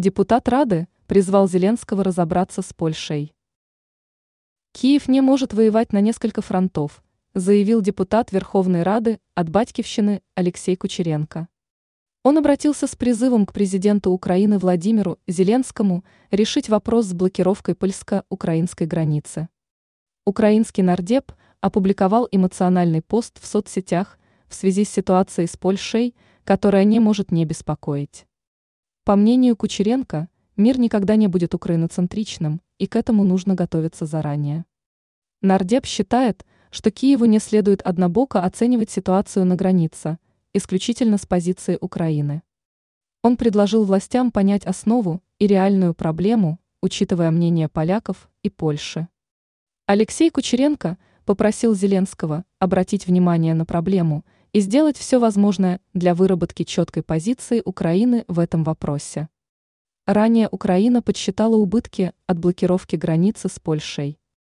Депутат Рады призвал Зеленского разобраться с Польшей. Киев не может воевать на несколько фронтов, заявил депутат Верховной Рады от Батькивщины Алексей Кучеренко. Он обратился с призывом к президенту Украины Владимиру Зеленскому решить вопрос с блокировкой польско-украинской границы. Украинский нардеп опубликовал эмоциональный пост в соцсетях в связи с ситуацией с Польшей, которая не может не беспокоить. По мнению Кучеренко, мир никогда не будет украиноцентричным, и к этому нужно готовиться заранее. Нардеп считает, что Киеву не следует однобоко оценивать ситуацию на границе, исключительно с позиции Украины. Он предложил властям понять основу и реальную проблему, учитывая мнение поляков и Польши. Алексей Кучеренко попросил Зеленского обратить внимание на проблему – и сделать все возможное для выработки четкой позиции Украины в этом вопросе. Ранее Украина подсчитала убытки от блокировки границы с Польшей.